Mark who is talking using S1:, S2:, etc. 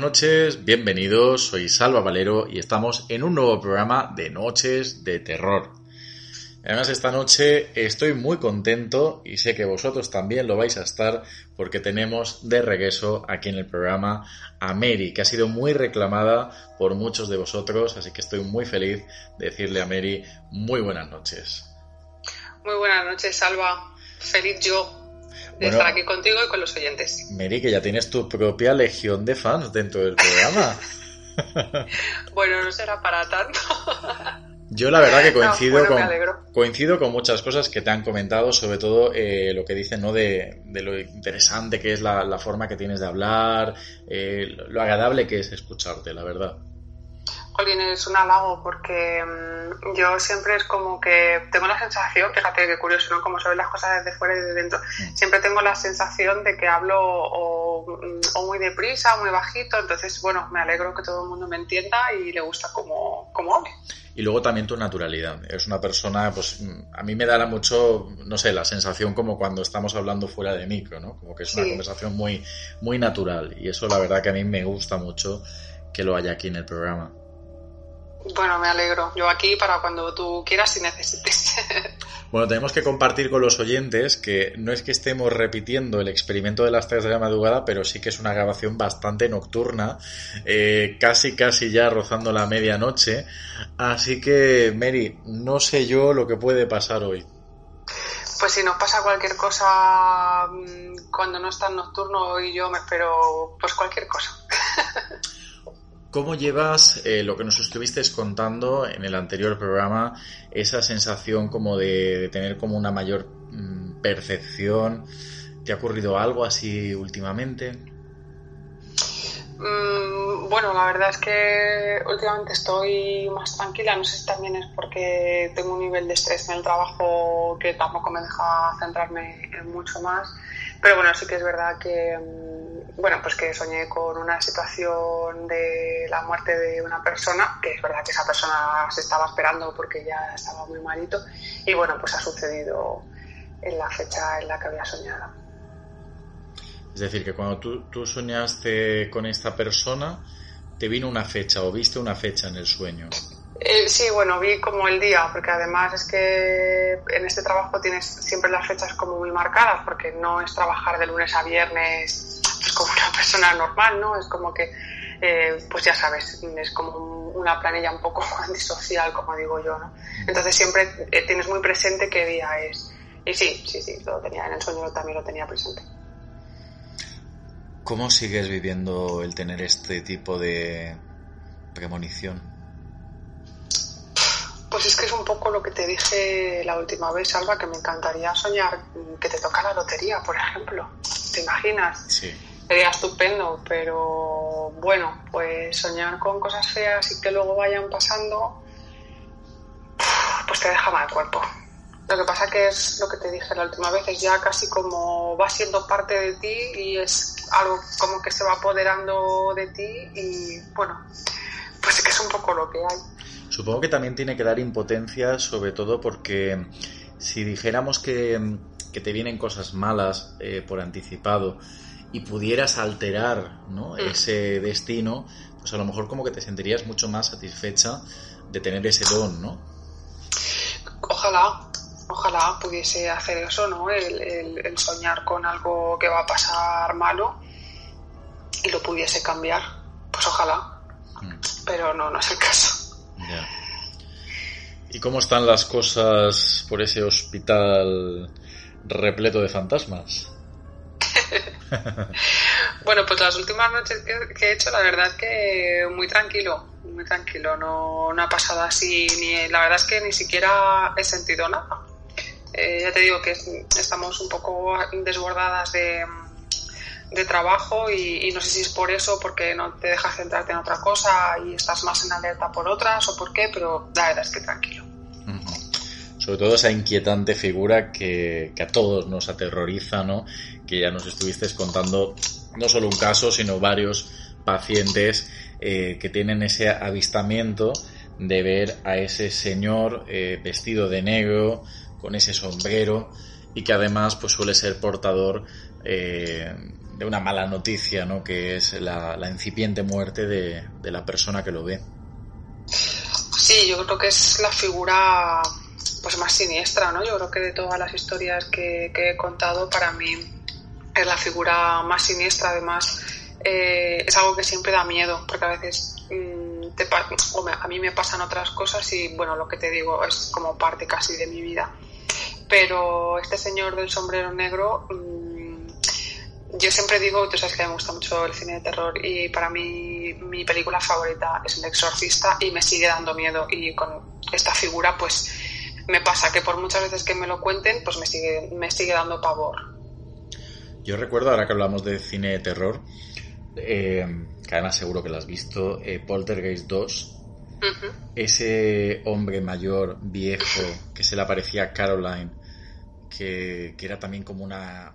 S1: noches, bienvenidos, soy Salva Valero y estamos en un nuevo programa de Noches de Terror. Además, esta noche estoy muy contento y sé que vosotros también lo vais a estar porque tenemos de regreso aquí en el programa a Mary, que ha sido muy reclamada por muchos de vosotros, así que estoy muy feliz de decirle a Mary muy buenas noches.
S2: Muy buenas noches, Salva. Feliz yo de estar aquí contigo y con los oyentes.
S1: Mary, que ya tienes tu propia legión de fans dentro del programa.
S2: bueno, no será para tanto.
S1: Yo la verdad que coincido, con, coincido con muchas cosas que te han comentado, sobre todo eh, lo que dicen ¿no? de, lo interesante que es la, forma que tienes de hablar, eh, lo agradable que es escucharte, la verdad.
S2: Es un halago porque mm, yo siempre es como que tengo la sensación, fíjate qué curioso, ¿no? Como se ven las cosas desde fuera y desde dentro. Mm. Siempre tengo la sensación de que hablo mm, o, muy deprisa o muy bajito, entonces, bueno, me alegro que todo el mundo me entienda y le gusta como, como hable.
S1: Y luego también tu naturalidad. Es una persona, pues a mí me da mucho, no sé, la sensación como cuando estamos hablando fuera de micro, ¿no? Como que es una conversación muy, muy natural. Y eso la verdad que a mí me gusta mucho que lo haya aquí en el programa.
S2: Bueno, me alegro. Yo aquí para cuando tú quieras y necesites.
S1: Bueno, tenemos que compartir con los oyentes que no es que estemos repitiendo el experimento de las 3 de la madrugada, pero sí que es una grabación bastante nocturna, eh, casi casi ya rozando la medianoche. Así que, Mary, no sé yo lo que puede pasar hoy.
S2: Pues si nos pasa cualquier cosa mm, cuando no está nocturno y yo me espero pues cualquier cosa.
S1: ¿Cómo llevas eh, lo que nos estuviste contando en el anterior programa, esa sensación como de, tener como una mayor mm, percepción? ¿Te ha ocurrido algo así últimamente?
S2: Mm, bueno, la verdad es que últimamente estoy más tranquila, no sé si también es porque tengo un nivel de estrés en el trabajo que tampoco me deja centrarme en mucho más, pero bueno, sí que es verdad que mm, bueno, pues que soñé con una situación de la muerte de una persona, que es verdad que esa persona se estaba esperando porque ya estaba muy malito, y bueno, pues ha sucedido en la fecha en la que había soñado.
S1: Es decir, que cuando tú, tú soñaste con esta persona, te vino una fecha o viste una fecha en el sueño.
S2: Eh, sí, bueno, vi como el día, porque además es que en este trabajo tienes siempre las fechas como muy marcadas, porque no es trabajar de lunes a viernes pues como una persona normal, ¿no? Es como que, eh, pues ya sabes, es como una planilla un poco antisocial, como digo yo, ¿no? Entonces siempre eh, tienes muy presente qué día es. Y sí, sí, sí, lo tenía en el sueño, también lo tenía presente.
S1: ¿Cómo sigues viviendo el tener este tipo de premonición?
S2: Pues es que es un poco lo que te dije la última vez, Alba, que me encantaría soñar que te toca la lotería, por ejemplo. ¿Te imaginas?
S1: Sí
S2: sería estupendo, pero bueno, pues soñar con cosas feas y que luego vayan pasando, pues te deja mal el cuerpo. Lo que pasa que es lo que te dije la última vez, es ya casi como va siendo parte de ti y es algo como que se va apoderando de ti y bueno, pues es que es un poco lo que hay.
S1: Supongo que también tiene que dar impotencia, sobre todo porque si dijéramos que, que te vienen cosas malas eh, por anticipado, y pudieras alterar ¿no? Mm. ese destino, pues a lo mejor como que te sentirías mucho más satisfecha de tener ese don, ¿no?
S2: Ojalá, ojalá pudiese hacer eso, ¿no? El, soñar con algo que va a pasar malo y lo pudiese cambiar. Pues ojalá. Mm. Pero no, no es el caso.
S1: ¿Y cómo están las cosas por ese hospital repleto de fantasmas?
S2: bueno, pues las últimas noches que, he hecho, la verdad que muy tranquilo, muy tranquilo, no, no ha pasado así, ni la verdad es que ni siquiera he sentido nada. Eh, ya te digo que estamos un poco desbordadas de, de trabajo y, no sé si es por eso, porque no te dejas centrarte en otra cosa y estás más en alerta por otras o por qué, pero la verdad es que tranquilo.
S1: Sobre todo esa inquietante figura que, a todos nos aterroriza, ¿no? que ya nos estuviste contando no solo un caso, sino varios pacientes eh, que tienen ese avistamiento de ver a ese señor eh, vestido de negro, con ese sombrero y que además pues suele ser portador eh, de una mala noticia, ¿no? Que es la, incipiente muerte de, la persona que lo ve.
S2: Sí, yo creo que es la figura pues más siniestra, ¿no? Yo creo que de todas las historias que, he contado, para mí es la figura más siniestra. Además, eh, es algo que siempre da miedo, porque a veces mm, te, a mí me pasan otras cosas y, bueno, lo que te digo es como parte casi de mi vida. Pero este señor del sombrero negro... Mm, yo siempre digo, tú sabes que me gusta mucho el cine de terror y para mí mi película favorita es El Exorcista y me sigue dando miedo. Y con esta figura pues me pasa que por muchas veces que me lo cuenten pues me sigue, me sigue dando pavor.
S1: Yo recuerdo, ahora que hablamos de cine de terror, eh, que además seguro que lo has visto, eh, Poltergeist 2, ese hombre mayor, viejo, que se le aparecía a Caroline, que, que era también como una,